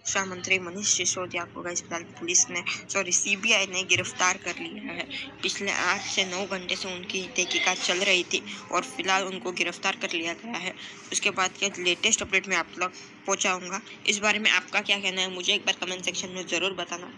शिक्षा मंत्री मनीष सिसोदिया को गई फ़िलहाल पुलिस ने, सॉरी, सीबीआई ने गिरफ़्तार कर लिया है। पिछले आठ से नौ घंटे से उनकी तहकीकात चल रही थी और फ़िलहाल उनको गिरफ़्तार कर लिया गया है। उसके बाद के लेटेस्ट अपडेट में आप तक पहुँचाऊँगा। इस बारे में आपका क्या कहना है, मुझे एक बार कमेंट सेक्शन में ज़रूर बताना।